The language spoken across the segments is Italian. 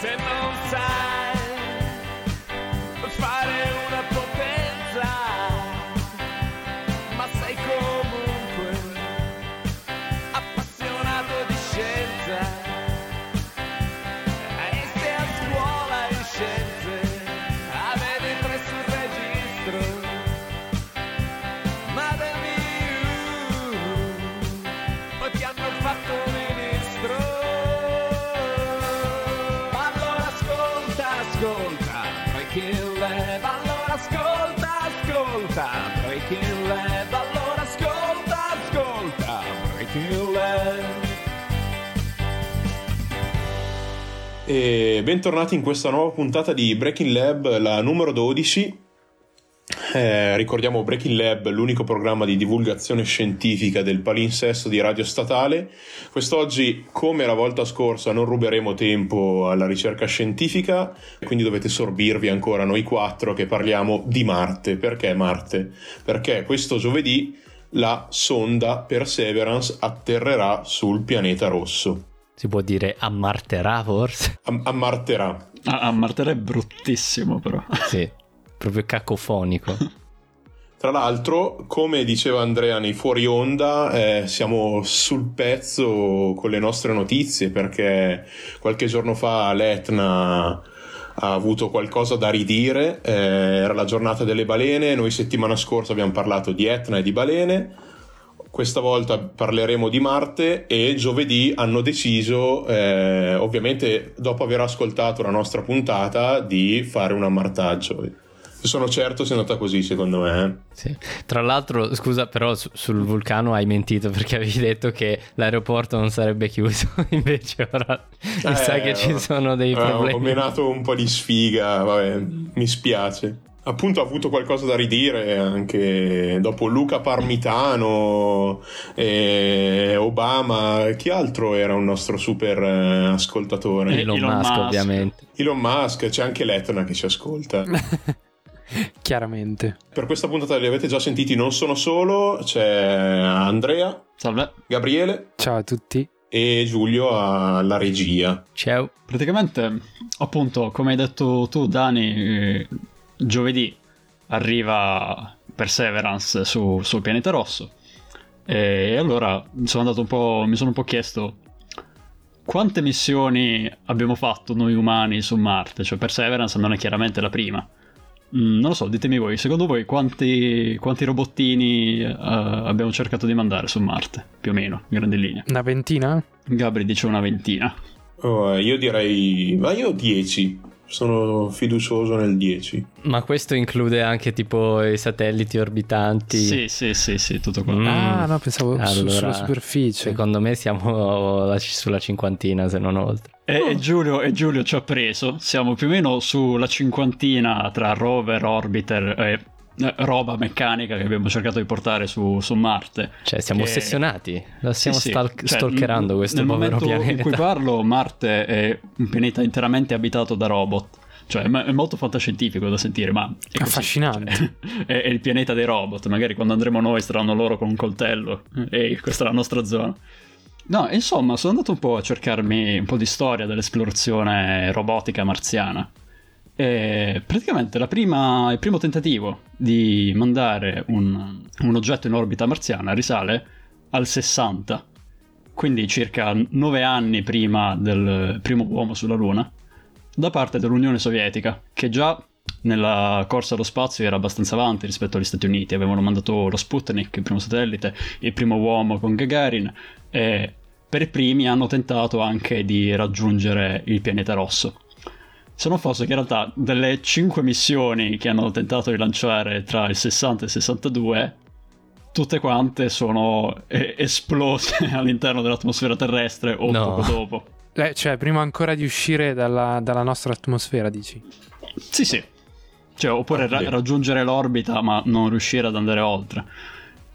Send those signs. Allora ascolta, ascolta, Breaking Lab. Allora ascolta, ascolta, Breaking Lab. E bentornati in questa nuova puntata di Breaking Lab, la numero 12. Eh, ricordiamo Breaking Lab, l'unico programma di divulgazione scientifica del palinsesto di Radio Statale. Quest'oggi, come la volta scorsa, non ruberemo tempo alla ricerca scientifica, quindi dovete sorbirvi ancora noi quattro che parliamo di Marte. Perché Marte? Perché questo giovedì la sonda Perseverance atterrerà sul pianeta rosso. Si può dire ammarterà forse? Am- ammarterà. Ah, a Martella è bruttissimo però. Sì, proprio cacofonico. Tra l'altro, come diceva Andrea nei fuori onda, eh, siamo sul pezzo con le nostre notizie perché qualche giorno fa l'Etna ha avuto qualcosa da ridire, eh, era la giornata delle balene, noi settimana scorsa abbiamo parlato di Etna e di balene, questa volta parleremo di Marte e giovedì hanno deciso, eh, ovviamente dopo aver ascoltato la nostra puntata, di fare un ammartaggio. Sono certo sia andata così, secondo me. eh. Sì. Tra l'altro, scusa, però su- sul vulcano hai mentito perché avevi detto che l'aeroporto non sarebbe chiuso, invece ora mi Eh, sa che ci ho- sono dei eh, problemi. Ho menato un po' di sfiga, vabbè, mi spiace. Appunto ha avuto qualcosa da ridire anche dopo Luca Parmitano e Obama. Chi altro era un nostro super eh, ascoltatore? Eh, Elon, Elon Musk, Musk. ovviamente. Elon Musk, c'è anche l'Etna che ci ascolta. Chiaramente. per questa puntata li avete già sentiti, non sono solo, c'è Andrea, Salve. Gabriele Ciao a tutti. e Giulio alla regia. Ciao. Praticamente, appunto, come hai detto tu, Dani, eh, giovedì arriva Perseverance su- sul pianeta rosso. E allora sono andato un po', mi sono un po' chiesto quante missioni abbiamo fatto noi umani su Marte. Cioè, Perseverance non è chiaramente la prima. Mm, non lo so, ditemi voi, secondo voi quanti, quanti robottini eh, abbiamo cercato di mandare su Marte? Più o meno, in grandi linee. Una ventina? Gabri dice una ventina. Oh, io direi, ma io 10, sono fiducioso nel 10. Ma questo include anche tipo i satelliti orbitanti. Sì, sì, sì, sì, tutto qua. Mm. Ah, no, pensavo su- Allora, sulla superficie. Secondo me siamo la- sulla cinquantina, se non oltre. E, e Giulio, e Giulio ci ha preso. Siamo più o meno sulla cinquantina tra rover, orbiter e eh, roba meccanica che abbiamo cercato di portare su, su Marte. Cioè, siamo Che- ossessionati. La stiamo Sì, sì. stalk- Cioè, stalkerando questo nel povero momento pianeta. in cui parlo, Marte è un pianeta interamente abitato da robot. Cioè, è molto fantascientifico da sentire, ma è così. Affascinante. Cioè, è, è il pianeta dei robot. Magari quando andremo noi saranno loro con un coltello. Ehi, questa è la nostra zona. No, insomma, sono andato un po' a cercarmi un po' di storia dell'esplorazione robotica marziana. E praticamente prima- il primo tentativo di mandare un, un oggetto in orbita marziana risale al 60, quindi circa 9 anni prima del primo uomo sulla Luna, da parte dell'Unione Sovietica, che già nella corsa allo spazio era abbastanza avanti rispetto agli Stati Uniti. Avevano mandato lo Sputnik, il primo satellite, il primo uomo con Gagarin, e per primi hanno tentato anche di raggiungere il pianeta rosso. Se non fosse che in realtà delle 5 missioni che hanno tentato di lanciare tra il 60 e il 62, tutte quante sono eh, esplose all'interno dell'atmosfera terrestre o No. poco dopo. Eh, cioè, prima ancora di uscire dalla, dalla nostra atmosfera, dici? Sì, sì. Cioè, oppure ra- Sì. raggiungere l'orbita ma non riuscire ad andare oltre.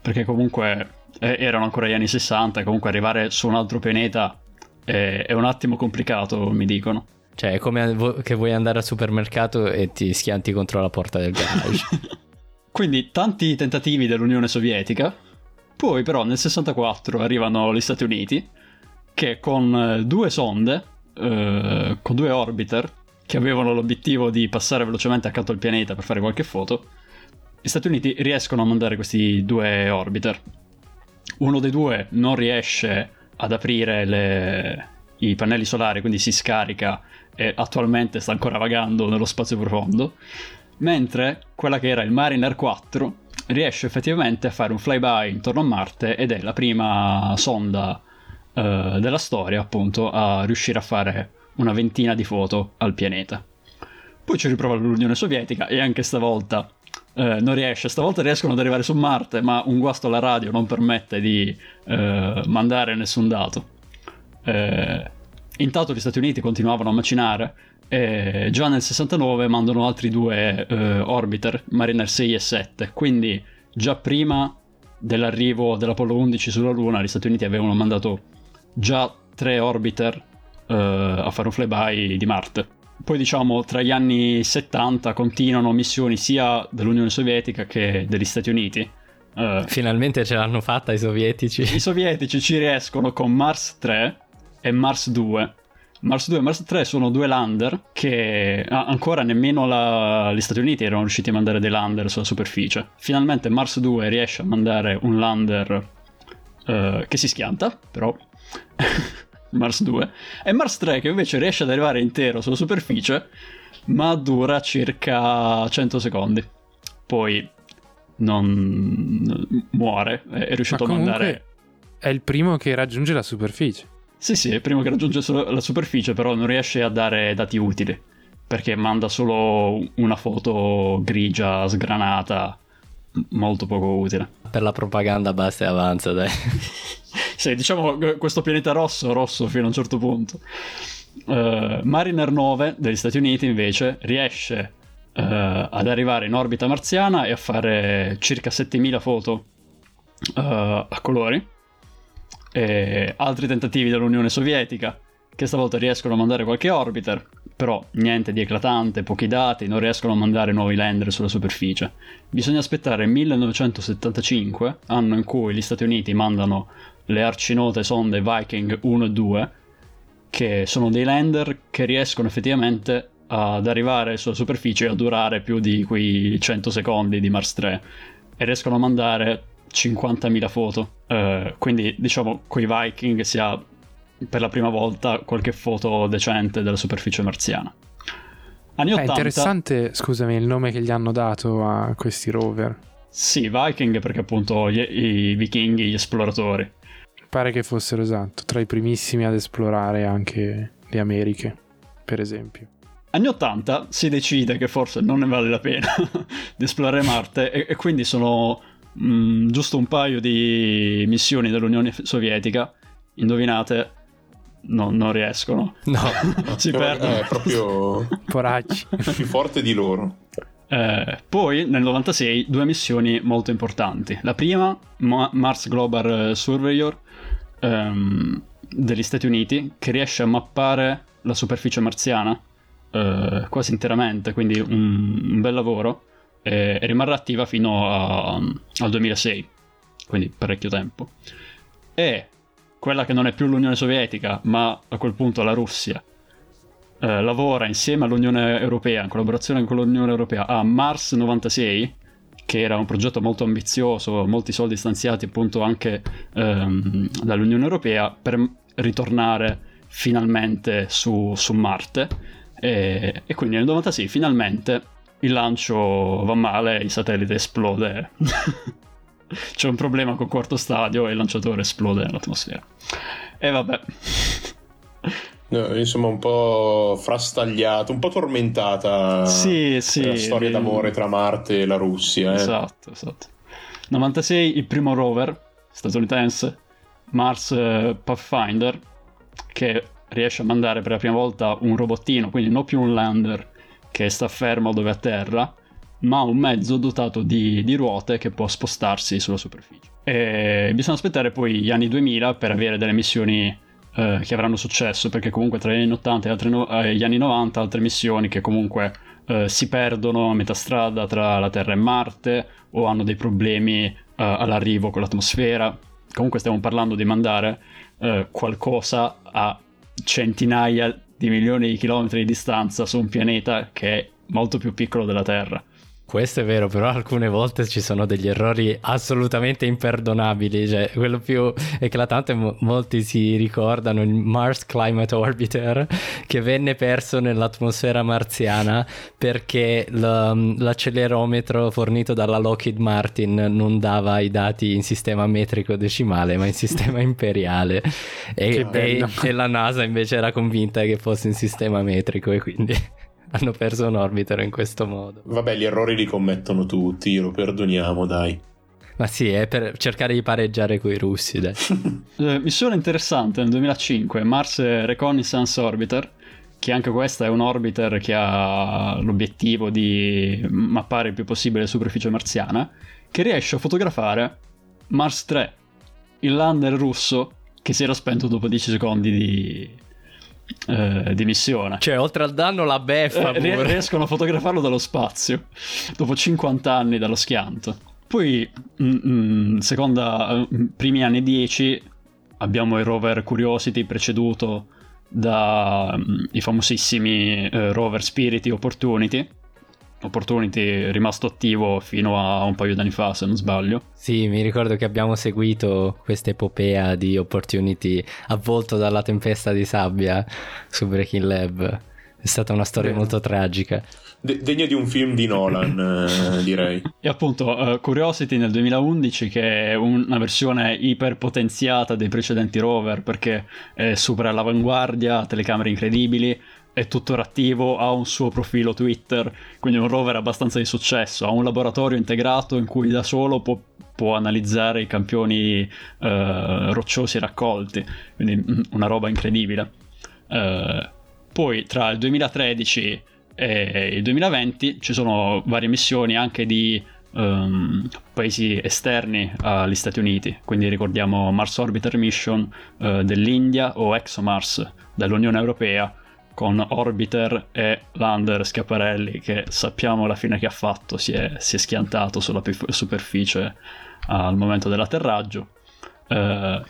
Perché comunque eh, erano ancora gli anni 60, comunque arrivare su un altro pianeta è, è un attimo complicato, mi dicono. Cioè, è come vo- che vuoi andare al supermercato e ti schianti contro la porta del garage. quindi tanti tentativi dell'Unione Sovietica, poi però nel 64 arrivano gli Stati Uniti che con eh, due sonde, eh, con due orbiter, che avevano l'obiettivo di passare velocemente accanto al pianeta per fare qualche foto, gli Stati Uniti riescono a mandare questi due orbiter. Uno dei due non riesce ad aprire le, i pannelli solari, quindi si scarica e attualmente sta ancora vagando nello spazio profondo, mentre quella che era il Mariner 4 riesce effettivamente a fare un flyby intorno a Marte ed è la prima sonda eh, della storia appunto a riuscire a fare una ventina di foto al pianeta. Poi ci riprova l'Unione Sovietica e anche stavolta eh, non riesce. Stavolta riescono ad arrivare su Marte, ma un guasto alla radio non permette di eh, mandare nessun dato. Eh, intanto gli Stati Uniti continuavano a macinare e già nel 69 mandano altri due eh, orbiter, Mariner 6 e 7, quindi già prima dell'arrivo dell'Apollo 11 sulla Luna gli Stati Uniti avevano mandato già tre orbiter eh, a fare un flyby di Marte. Poi diciamo tra gli anni 70 continuano missioni sia dell'Unione Sovietica che degli Stati Uniti. Eh, Finalmente ce l'hanno fatta i sovietici. I sovietici ci riescono con Mars 3 e Mars 2. Mars 2 e Mars 3 sono due lander che ah, ancora nemmeno la- gli Stati Uniti erano riusciti a mandare dei lander sulla superficie. Finalmente Mars 2 riesce a mandare un lander eh, che si schianta, però Mars 2, e Mars 3 che invece riesce ad arrivare intero sulla superficie, ma dura circa 100 secondi. Poi non muore, è riuscito Ma a mandare è il primo che raggiunge la superficie. sì, sì, è il primo che raggiunge la superficie, però non riesce a dare dati utili. Perché manda solo una foto grigia, sgranata, molto poco utile. Per la propaganda basta e avanza, dai. Sì, diciamo questo pianeta rosso, rosso fino a un certo punto. Eh, Mariner 9 degli Stati Uniti invece riesce eh, ad arrivare in orbita marziana e a fare circa 7000 foto eh, a colori. E altri tentativi dell'Unione Sovietica che stavolta riescono a mandare qualche orbiter, però niente di eclatante, pochi dati, non riescono a mandare nuovi lander sulla superficie. Bisogna aspettare il 1975, anno in cui gli Stati Uniti mandano le arcinote sonde Viking 1 e 2, che sono dei lander che riescono effettivamente ad arrivare sulla superficie e a durare più di quei 100 secondi di Mars 3 e riescono a mandare 50.000 foto. Eh, quindi diciamo coi Viking si ha per la prima volta qualche foto decente della superficie marziana. Anni È 80. interessante, scusami, il nome che gli hanno dato a questi rover. Sì, Viking perché appunto gli- i vichinghi, gli esploratori. Pare che fossero esatto, tra i primissimi ad esplorare anche le Americhe, per esempio. Anni 80 si decide che forse non ne vale la pena di esplorare Marte e, e quindi sono mm, giusto un paio di missioni dell'Unione Sovietica. Indovinate, no, non riescono. No, si Però perdono. È proprio Poracci. più forte di loro. Eh, poi nel 96 due missioni molto importanti. La prima, Ma- Mars Global Surveyor ehm, degli Stati Uniti, che riesce a mappare la superficie marziana eh, quasi interamente, quindi un, un bel lavoro, e, e rimarrà attiva fino a- al 2006, quindi parecchio tempo. E quella che non è più l'Unione Sovietica, ma a quel punto la Russia, eh, lavora insieme all'Unione Europea, in collaborazione con l'Unione Europea, a Mars 96, che era un progetto molto ambizioso, molti soldi stanziati appunto anche ehm, dall'Unione Europea per ritornare finalmente su, su Marte. E, e quindi nel 96 finalmente il lancio va male, il satellite esplode. C'è un problema col quarto stadio e il lanciatore esplode nell'atmosfera. E vabbè. No, insomma, un po' frastagliata, un po' tormentata. Sì, sì. La storia d'amore tra Marte e la Russia. Eh. Esatto, esatto. 96 il primo rover statunitense, Mars eh, Pathfinder, che riesce a mandare per la prima volta un robottino, quindi non più un lander che sta fermo dove a terra, ma un mezzo dotato di, di ruote che può spostarsi sulla superficie. E bisogna aspettare poi gli anni 2000 per avere delle missioni eh, che avranno successo, perché comunque tra gli anni 80 e altri no- eh, gli anni 90 altre missioni che comunque eh, si perdono a metà strada tra la Terra e Marte o hanno dei problemi eh, all'arrivo con l'atmosfera. Comunque stiamo parlando di mandare eh, qualcosa a centinaia di milioni di chilometri di distanza su un pianeta che è molto più piccolo della Terra. Questo è vero, però alcune volte ci sono degli errori assolutamente imperdonabili. Cioè, quello più eclatante, mo- molti si ricordano il Mars Climate Orbiter che venne perso nell'atmosfera marziana perché l- l'accelerometro fornito dalla Lockheed Martin non dava i dati in sistema metrico decimale, ma in sistema imperiale. E, e- e la NASA invece era convinta che fosse in sistema metrico e quindi hanno perso un orbiter in questo modo. Vabbè, gli errori li commettono tutti, lo perdoniamo, dai. Ma sì, è per cercare di pareggiare coi russi, dai. Eh, missione interessante nel 2005, Mars Reconnaissance Orbiter, che anche questa è un orbiter che ha l'obiettivo di mappare il più possibile la superficie marziana, che riesce a fotografare Mars 3, il lander russo che si era spento dopo 10 secondi di, eh, di missione. Cioè, oltre al danno, la beffa Eh, pure. riescono a fotografarlo dallo spazio dopo 50 anni dallo schianto. Poi, mm, mm, seconda, mm, primi anni 10, abbiamo il rover Curiosity preceduto dai famosissimi eh, rover Spirit Opportunity. Opportunity è rimasto attivo fino a un paio d'anni fa, se non sbaglio. Sì, mi ricordo che abbiamo seguito questa epopea di Opportunity avvolto dalla tempesta di sabbia su Breaking Lab. È stata una storia Bene. molto tragica. De- degno di un film di Nolan, eh, direi. E appunto eh, Curiosity nel 2011 che è una versione iperpotenziata dei precedenti rover perché è super all'avanguardia, ha telecamere incredibili, è tuttora attivo, ha un suo profilo Twitter, quindi un rover abbastanza di successo, ha un laboratorio integrato in cui da solo può, può analizzare i campioni eh, rocciosi raccolti, quindi mm, una roba incredibile. Eh, poi tra il 2013 e il 2020 ci sono varie missioni anche di ehm, paesi esterni agli Stati Uniti, quindi ricordiamo Mars Orbiter Mission eh, dell'India o ExoMars dell'Unione Europea con Orbiter e Lander Schiaparelli che sappiamo la fine che ha fatto, si è, si è schiantato sulla superficie al momento dell'atterraggio. Eh,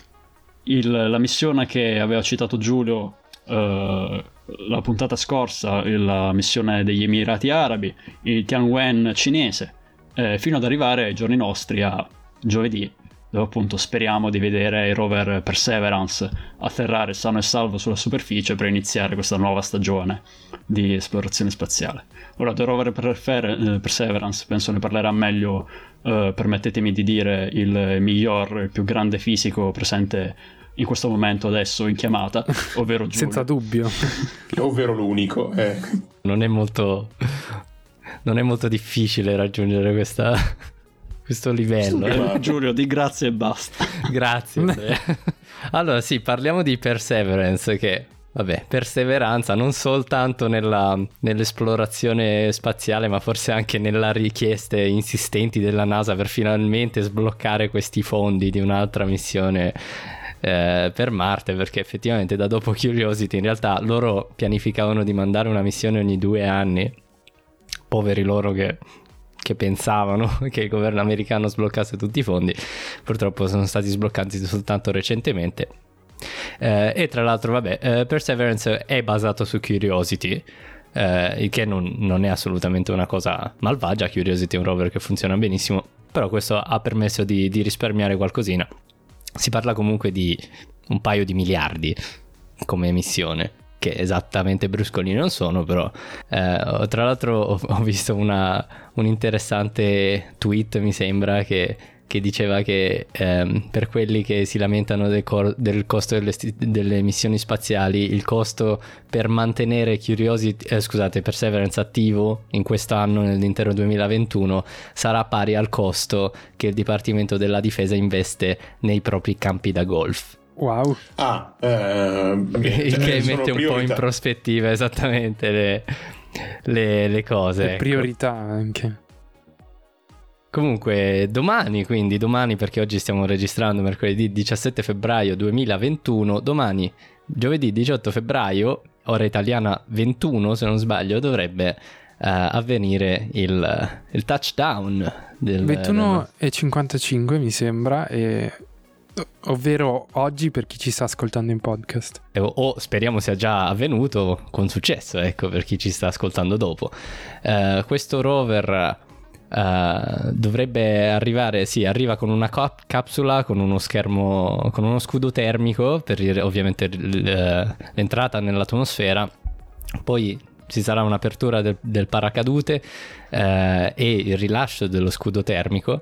il- la missione che aveva citato Giulio eh, la puntata scorsa, la missione degli Emirati Arabi, il Tianwen cinese, eh, fino ad arrivare ai giorni nostri a giovedì, dove appunto speriamo di vedere il rover Perseverance atterrare sano e salvo sulla superficie per iniziare questa nuova stagione di esplorazione spaziale. Ora, del rover eh, Perseverance penso ne parlerà meglio, eh, permettetemi di dire, il miglior, il più grande fisico presente in questo momento adesso in chiamata, ovvero Giulio. Senza dubbio. Ovvero l'unico. eh. Non è molto. Non è molto difficile raggiungere questa, questo livello. Eh. Giulio, di grazie e basta. Grazie. Allora, sì, parliamo di Perseverance che Vabbè, perseveranza non soltanto nella- nell'esplorazione spaziale, ma forse anche nelle richieste insistenti della NASA per finalmente sbloccare questi fondi di un'altra missione eh, per Marte, perché effettivamente da dopo Curiosity in realtà loro pianificavano di mandare una missione ogni due anni. Poveri loro che che pensavano che il governo americano sbloccasse tutti i fondi, purtroppo sono stati sbloccati soltanto recentemente. Eh, e tra l'altro, vabbè, eh, Perseverance è basato su Curiosity, eh, il che non, non è assolutamente una cosa malvagia. Curiosity è un rover che funziona benissimo, però questo ha permesso di, di risparmiare qualcosina. Si parla comunque di un paio di miliardi come emissione, che esattamente bruscoli non sono, però. Eh, tra l'altro, ho, visto una, un interessante tweet, mi sembra, che che diceva che ehm, per quelli che si lamentano del, cor- del costo delle, sti- delle missioni spaziali, il costo per mantenere Curiosity, eh, scusate, Perseverance attivo in quest'anno, nell'intero 2021, sarà pari al costo che il Dipartimento della Difesa investe nei propri campi da golf. Wow. Ah, eh, beh, il cioè, che sono mette un po' in prospettiva esattamente le, le- le cose. Le ecco. priorità anche. Comunque, domani, quindi domani, perché oggi stiamo registrando mercoledì 17 febbraio 2021, domani giovedì 18 febbraio, ora italiana 21 se non sbaglio, dovrebbe eh, avvenire il, il touchdown del 21 e 55 mi sembra, e- ovvero oggi per chi ci sta ascoltando in podcast. O, o speriamo sia già avvenuto con successo, ecco, per chi ci sta ascoltando dopo. Eh, questo rover eh, dovrebbe arrivare, sì, arriva con una cap- capsula, con uno schermo, con uno scudo termico per ovviamente eh, l'entrata nell'atmosfera. Poi ci sarà un'apertura del, del paracadute eh, e il rilascio dello scudo termico.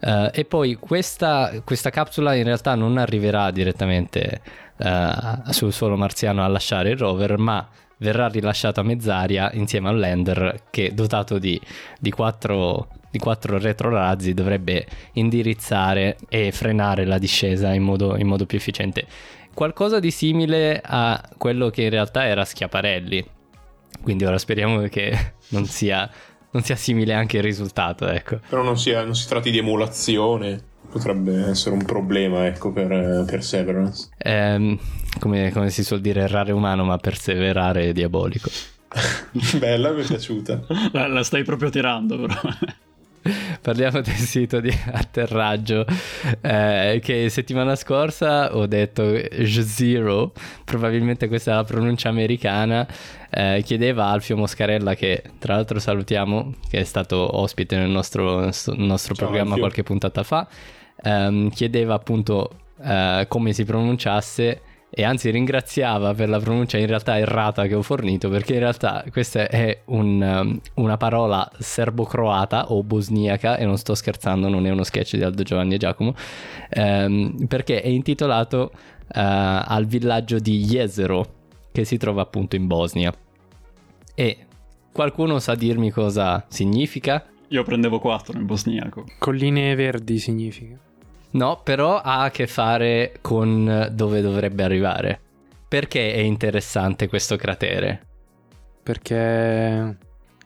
Eh, e poi questa, questa capsula in realtà non arriverà direttamente eh, sul suolo marziano a lasciare il rover, ma verrà rilasciata a mezz'aria insieme al lander che dotato di, di quattro di quattro retrorazzi dovrebbe indirizzare e frenare la discesa in modo, in modo più efficiente. Qualcosa di simile a quello che in realtà era Schiaparelli. Quindi ora speriamo che non sia, non sia simile anche il risultato, ecco. Però non, sia, non si tratti di emulazione. Potrebbe essere un problema, ecco, per Perseverance. Ehm, come, come si suol dire, errare umano, ma perseverare è diabolico. Bella, mi è piaciuta. La, la stai proprio tirando, però. Parliamo del sito di atterraggio eh, che settimana scorsa ho detto Zero, probabilmente questa è la pronuncia americana, eh, chiedeva a Alfio Moscarella che tra l'altro salutiamo, che è stato ospite nel nostro, nel nostro Ciao, programma Alfio. qualche puntata fa, ehm, chiedeva appunto eh, come si pronunciasse e anzi ringraziava per la pronuncia in realtà errata che ho fornito perché in realtà questa è un, um, una parola serbo-croata o bosniaca e non sto scherzando non è uno sketch di Aldo Giovanni e Giacomo ehm, perché è intitolato eh, al villaggio di Jezero che si trova appunto in Bosnia e qualcuno sa dirmi cosa significa? Io prendevo 4 in bosniaco. Colline verdi significa. No, però ha a che fare con dove dovrebbe arrivare. Perché è interessante questo cratere? Perché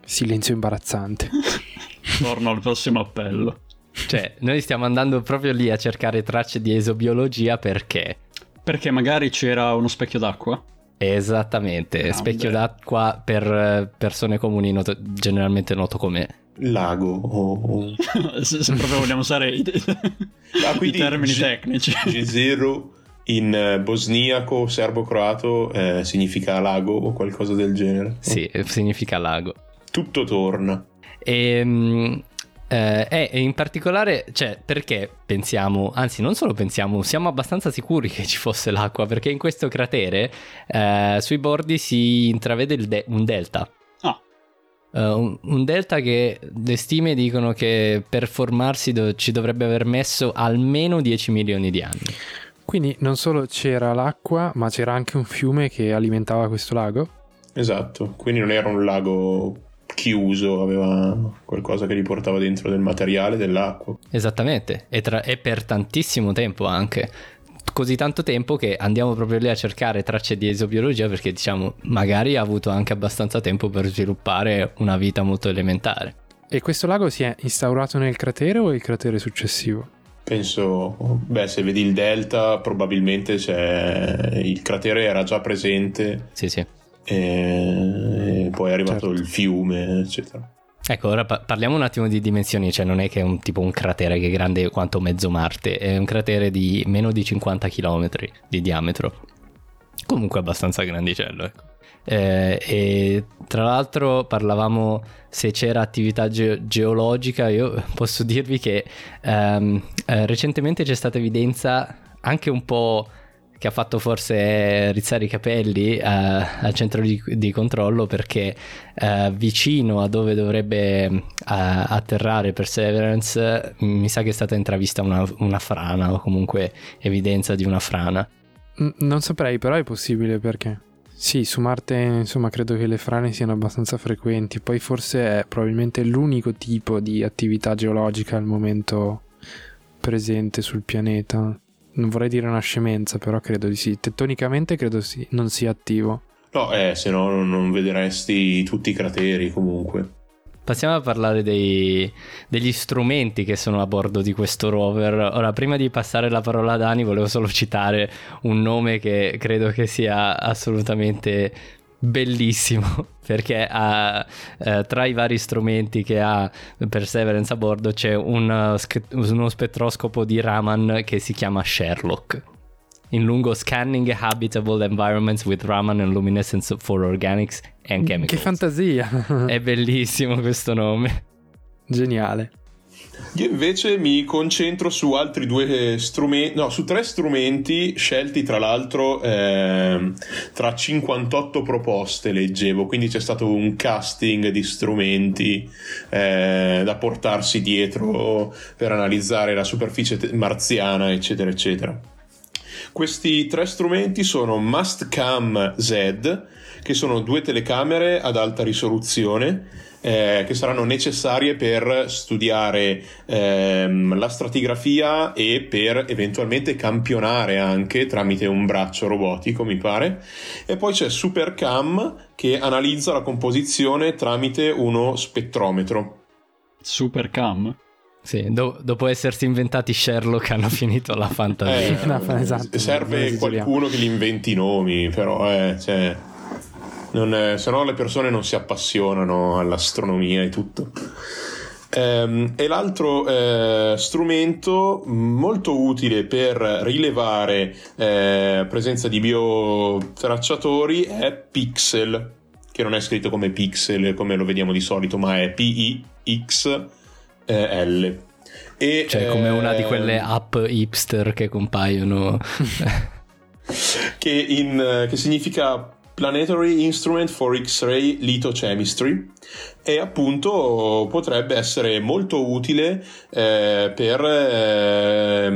silenzio imbarazzante. Torno al prossimo appello. Cioè, noi stiamo andando proprio lì a cercare tracce di esobiologia perché? Perché magari c'era uno specchio d'acqua? Esattamente, specchio d'acqua per eh, persone comuni, noto- generalmente noto come Lago o... se, se proprio vogliamo usare i, Ah, i termini G- tecnici. G0 in eh, bosniaco, serbo-croato eh, significa lago o qualcosa del genere. sì, significa lago. Tutto torna. E, mm, eh, e- in particolare, cioè, perché pensiamo, anzi non solo pensiamo, siamo abbastanza sicuri che ci fosse l'acqua, perché in questo cratere eh, sui bordi si intravede il de- un delta. Ah, Eh, un, un delta che le stime dicono che per formarsi do- ci dovrebbe aver messo almeno 10 milioni di anni. Quindi non solo c'era l'acqua, ma c'era anche un fiume che alimentava questo lago. Esatto, quindi non era un lago chiuso, aveva qualcosa che gli portava dentro del materiale, dell'acqua. Esattamente, e, tra- e per tantissimo tempo anche. Così tanto tempo che andiamo proprio lì a cercare tracce di esobiologia perché diciamo magari ha avuto anche abbastanza tempo per sviluppare una vita molto elementare. E questo lago si è instaurato nel cratere o il cratere successivo? Penso, beh, se vedi il delta, probabilmente c'è il cratere era già presente Sì, sì. E poi è arrivato Certo. il fiume, eccetera. Ecco, ora pa- parliamo un attimo di dimensioni, cioè non è che è un tipo un cratere che è grande quanto mezzo Marte, è un cratere di meno di 50 km di diametro. Comunque abbastanza grandicello, ecco. Eh, e tra l'altro parlavamo se c'era attività ge- geologica, io posso dirvi che ehm, eh, recentemente c'è stata evidenza anche un po' che ha fatto forse rizzare i capelli eh, al centro di, di controllo perché eh, vicino a dove dovrebbe eh, atterrare Perseverance mi sa che è stata intravista una, una frana o comunque evidenza di una frana. Non saprei, però è possibile perché. Sì, su Marte, insomma, credo che le frane siano abbastanza frequenti. Poi forse è probabilmente l'unico tipo di attività geologica al momento presente sul pianeta. Non vorrei dire una scemenza, però credo di sì. Tettonicamente credo sì, non sia attivo. No, eh, se no non- non vedresti tutti i crateri comunque. Passiamo a parlare dei, degli strumenti che sono a bordo di questo rover. Ora, prima di passare la parola a Dani, volevo solo citare un nome che credo che sia assolutamente bellissimo perché ha, eh, tra i vari strumenti che ha Perseverance a bordo c'è un, uno spettroscopo di Raman che si chiama Sherlock in lungo Scanning Habitable Environments with Raman and Luminescence for Organics and Chemicals. Che fantasia! È bellissimo questo nome. Geniale. Io invece mi concentro su altri due strumenti, no, su tre strumenti scelti tra l'altro eh, tra 58 proposte, leggevo, quindi c'è stato un casting di strumenti eh, da portarsi dietro per analizzare la superficie marziana, eccetera, eccetera. Questi tre strumenti sono Mustcam Z, che sono due telecamere ad alta risoluzione eh, che saranno necessarie per studiare ehm, la stratigrafia e per eventualmente campionare anche tramite un braccio robotico, mi pare. E poi c'è Supercam che analizza la composizione tramite uno spettrometro. Supercam? Sì, do- dopo essersi inventati Sherlock hanno finito la fantasia. Eh, no, esatto, serve qualcuno che gli inventi i nomi, però eh, cioè, è, se no le persone non si appassionano all'astronomia e tutto. Ehm, e l'altro eh, strumento molto utile per rilevare eh, presenza di biotracciatori è Pixel, che non è scritto come Pixel come lo vediamo di solito, ma è P-I-X l E, cioè, come una di quelle ehm, app hipster che compaiono. che, in, che significa Planetary Instrument for X-Ray Lithochemistry e appunto potrebbe essere molto utile eh, per eh,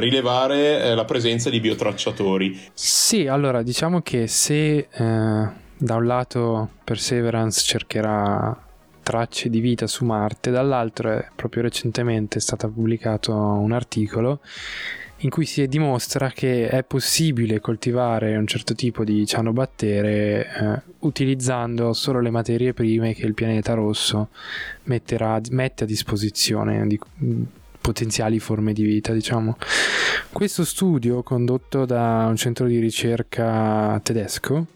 rilevare la presenza di biotracciatori. Sì, allora diciamo che se eh, da un lato Perseverance cercherà tracce di vita su Marte, dall'altro proprio recentemente è stato pubblicato un articolo in cui si dimostra che è possibile coltivare un certo tipo di cianobattere eh, utilizzando solo le materie prime che il pianeta rosso metterà, mette a disposizione di potenziali forme di vita, diciamo. Questo studio condotto da un centro di ricerca tedesco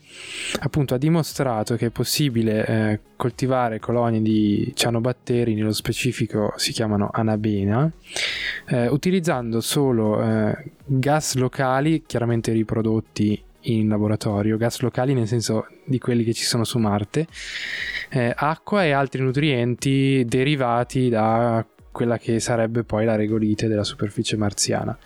appunto ha dimostrato che è possibile eh, coltivare colonie di cianobatteri, nello specifico si chiamano anabena, eh, utilizzando solo eh, gas locali, chiaramente riprodotti in laboratorio, gas locali nel senso di quelli che ci sono su Marte, eh, acqua e altri nutrienti derivati da quella che sarebbe poi la regolite della superficie marziana.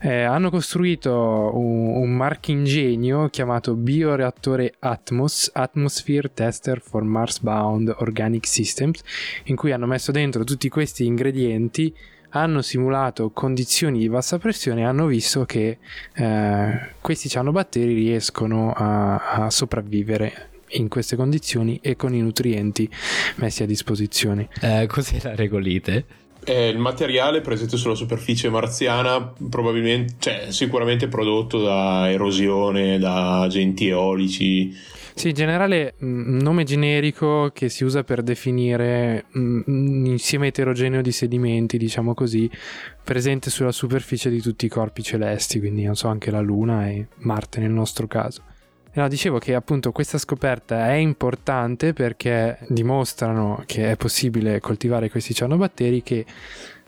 Eh, hanno costruito un, un marchingegno chiamato Bioreattore Atmos, Atmosphere Tester for Mars Bound Organic Systems, in cui hanno messo dentro tutti questi ingredienti hanno simulato condizioni di bassa pressione e hanno visto che eh, questi cianobatteri riescono a, a, sopravvivere in queste condizioni e con i nutrienti messi a disposizione. Eh, cos'è la regolite? È il materiale presente sulla superficie marziana, probabilmente, cioè, sicuramente prodotto da erosione, da agenti eolici. Sì, in generale un nome generico che si usa per definire un insieme eterogeneo di sedimenti, diciamo così, presente sulla superficie di tutti i corpi celesti, quindi non so anche la Luna e Marte nel nostro caso. No, dicevo che appunto questa scoperta è importante perché dimostrano che è possibile coltivare questi cianobatteri che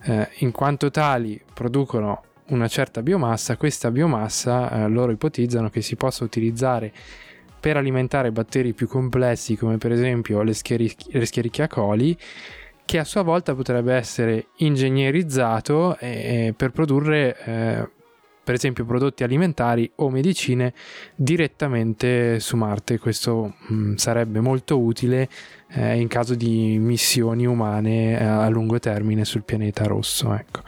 eh, in quanto tali producono una certa biomassa, questa biomassa eh, loro ipotizzano che si possa utilizzare per alimentare batteri più complessi come per esempio le, Escherichia coli che a sua volta potrebbe essere ingegnerizzato eh, per produrre eh, per esempio prodotti alimentari o medicine direttamente su Marte. Questo mh, mm, sarebbe molto utile eh, in caso di missioni umane eh, a lungo termine sul pianeta rosso. Ecco.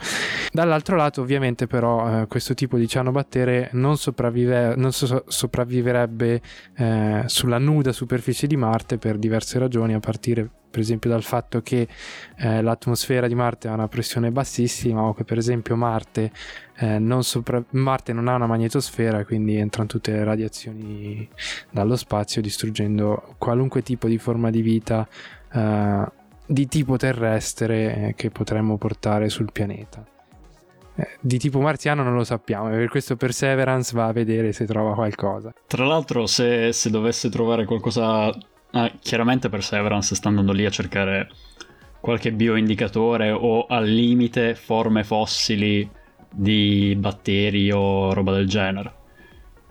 Dall'altro lato, ovviamente, però, eh, questo tipo di cianobattere non, sopravvive, non so- sopravviverebbe eh, sulla nuda superficie di Marte per diverse ragioni, a partire per esempio dal fatto che eh, l'atmosfera di Marte ha una pressione bassissima o che per esempio Marte, eh, non, sopra- Marte non ha una magnetosfera quindi entrano tutte le radiazioni dallo spazio distruggendo qualunque tipo di forma di vita eh, di tipo terrestre eh, che potremmo portare sul pianeta. Eh, di tipo marziano non lo sappiamo, e per questo Perseverance va a vedere se trova qualcosa. Tra l'altro, se, se dovesse trovare qualcosa. Ah, chiaramente Perseverance sta andando lì a cercare qualche bioindicatore o al limite forme fossili di batteri o roba del genere.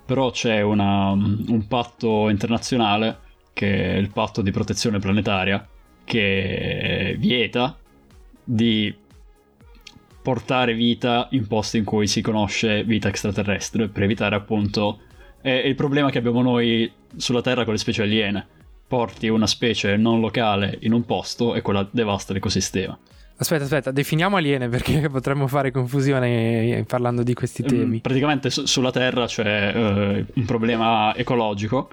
Però c'è una, un patto internazionale, che è il patto di protezione planetaria, che vieta di portare vita in posti in cui si conosce vita extraterrestre per evitare appunto è il problema che abbiamo noi sulla Terra con le specie aliene porti una specie non locale in un posto e quella devasta l'ecosistema Aspetta, aspetta, definiamo aliene perché potremmo fare confusione parlando di questi temi. Praticamente su- sulla Terra c'è uh, un problema ecologico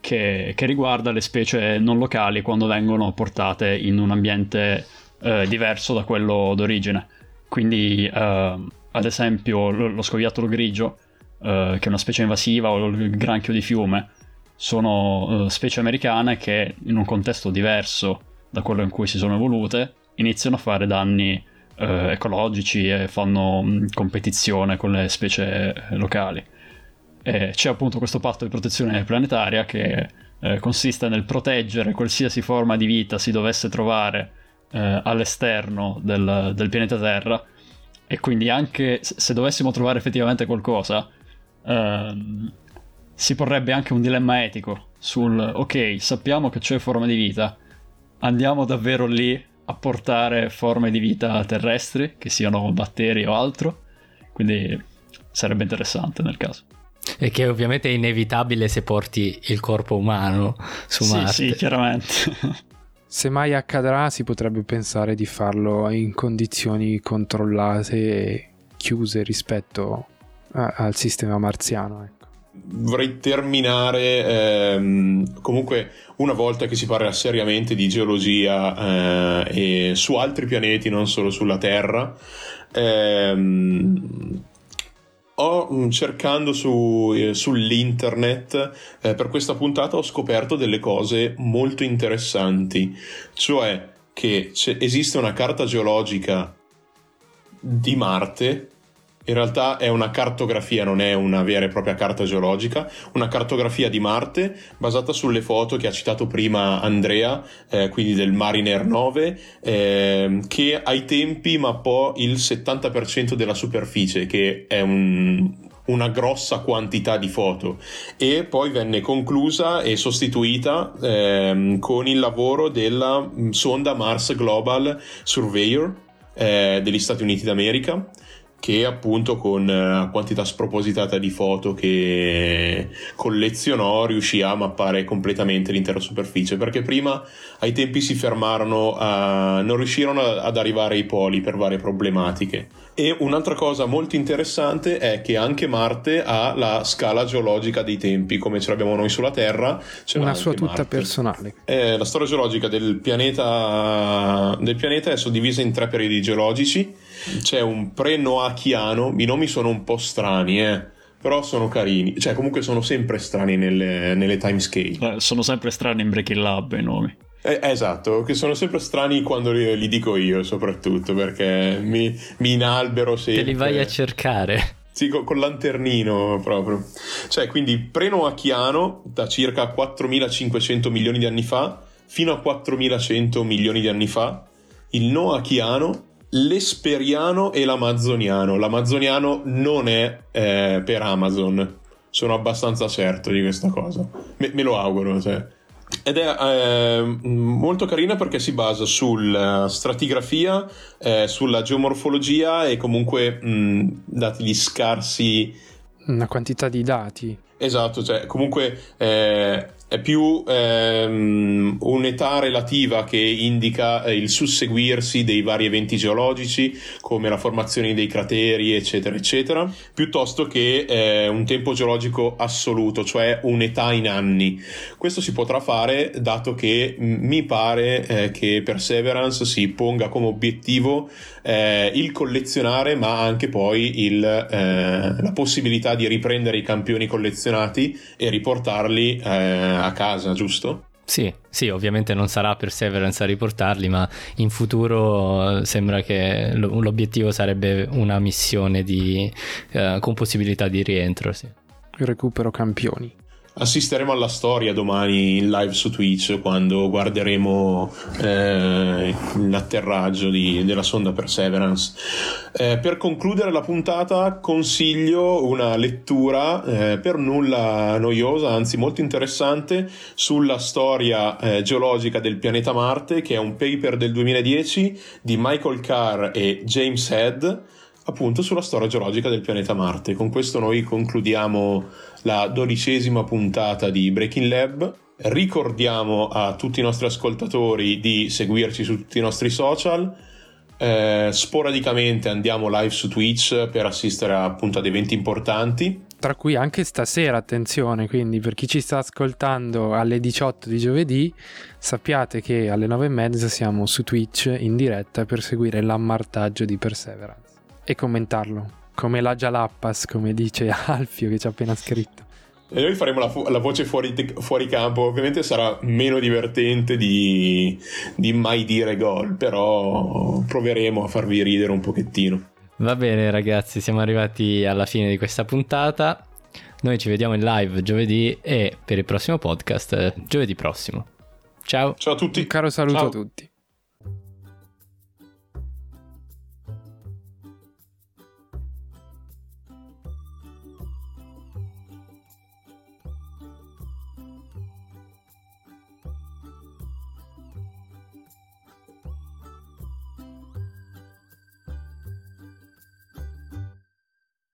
che, che, riguarda le specie non locali quando vengono portate in un ambiente uh, diverso da quello d'origine. Quindi, uh, ad esempio, lo, lo scoiattolo grigio, che è una specie invasiva, o il granchio di fiume, sono specie americane che in un contesto diverso da quello in cui si sono evolute iniziano a fare danni eh, ecologici e fanno mh, mm, competizione con le specie eh, locali. E c'è appunto questo patto di protezione planetaria che eh, consiste nel proteggere qualsiasi forma di vita si dovesse trovare eh, all'esterno del, del, pianeta Terra e quindi anche se dovessimo trovare effettivamente qualcosa ehm, si porrebbe anche un dilemma etico sul ok sappiamo che c'è forma di vita andiamo davvero lì apportare forme di vita terrestri, che siano batteri o altro, quindi sarebbe interessante nel caso. E che ovviamente è inevitabile se porti il corpo umano su sì, Marte. Sì, chiaramente. Se mai accadrà, si potrebbe pensare di farlo in condizioni controllate e chiuse rispetto a, al sistema marziano. Ecco vorrei terminare ehm, comunque una volta che si parla seriamente di geologia eh, e su altri pianeti, non solo sulla Terra. Ehm, ho mm, cercando su, eh, sull'internet eh, per questa puntata ho scoperto delle cose molto interessanti, cioè che esiste una carta geologica di Marte in realtà è una cartografia, non è una vera e propria carta geologica, una cartografia di Marte basata sulle foto che ha citato prima Andrea, eh, quindi del Mariner 9, eh, che ai tempi mappò il 70% della superficie, che è un, una grossa quantità di foto. E poi venne conclusa e sostituita ehm, con il lavoro della sonda Mars Global Surveyor eh, degli Stati Uniti d'America che appunto con uh, quantità spropositata di foto che collezionò riuscì a mappare completamente l'intera superficie perché prima ai tempi si fermarono a non riuscirono ad arrivare ai poli per varie problematiche. E un'altra cosa molto interessante è che anche Marte ha la scala geologica dei tempi come ce l'abbiamo noi sulla Terra una sua tutta Marte. personale. Eh, la storia geologica del pianeta, del pianeta è suddivisa in tre periodi geologici c'è un pre-noachiano, i nomi sono un po' strani, eh però sono carini. Cioè, comunque sono sempre strani nelle, nelle timescale. Eh, sono sempre strani in Breaking Lab i nomi. Eh, esatto, che sono sempre strani quando li, li dico io, soprattutto perché mi, mi, inalbero sempre. Te li vai a cercare. Sì, con, con lanternino proprio. Cioè, quindi pre-noachiano da circa 4500 milioni di anni fa fino a 4100 milioni di anni fa, il noachiano l'esperiano e l'amazzoniano. L'amazzoniano non è eh, per Amazon, sono abbastanza certo di questa cosa. Me, me lo auguro, cioè. Ed è eh, molto carina perché si basa sulla stratigrafia, eh, sulla geomorfologia e comunque, mh, dati gli scarsi... Una quantità di dati. Esatto, cioè comunque eh, è più ehm, un'età relativa che indica eh, il susseguirsi dei vari eventi geologici, come la formazione dei crateri, eccetera, eccetera, piuttosto che eh, un tempo geologico assoluto, cioè un'età in anni. Questo si potrà fare dato che mi pare eh, che Perseverance si ponga come obiettivo eh, il collezionare, ma anche poi il, eh, la possibilità di riprendere i campioni collezionati e riportarli eh, a casa, giusto? Sì, sì, ovviamente non sarà Perseverance a riportarli, ma in futuro eh, sembra che l'obiettivo sarebbe una missione di, uh, con possibilità di rientro. Sì. Recupero campioni assisteremo alla storia domani in live su Twitch quando guarderemo eh, l'atterraggio di, della sonda Perseverance. Eh, per concludere la puntata consiglio una lettura eh, per nulla noiosa, anzi molto interessante, sulla storia eh, geologica del pianeta Marte, che è un paper del 2010 di Michael Carr e James Head appunto sulla storia geologica del pianeta Marte. Con questo noi concludiamo la dodicesima puntata di Breaking Lab. Ricordiamo a tutti i nostri ascoltatori di seguirci su tutti i nostri social. Eh, sporadicamente andiamo live su Twitch per assistere appunto ad eventi importanti. Tra cui anche stasera, attenzione, quindi per chi ci sta ascoltando alle 18 di giovedì, sappiate che alle 9 e mezza siamo su Twitch in diretta per seguire l'ammartaggio di Perseverance e commentarlo come la Jalappas, come dice Alfio che ci ha appena scritto. E noi faremo la, fu- la voce fuori, fuori, campo, ovviamente sarà meno divertente di, di mai dire gol, però proveremo a farvi ridere un pochettino. Va bene ragazzi, siamo arrivati alla fine di questa puntata. Noi ci vediamo in live giovedì e per il prossimo podcast giovedì prossimo. Ciao. Ciao a tutti. Un caro saluto Ciao. a tutti.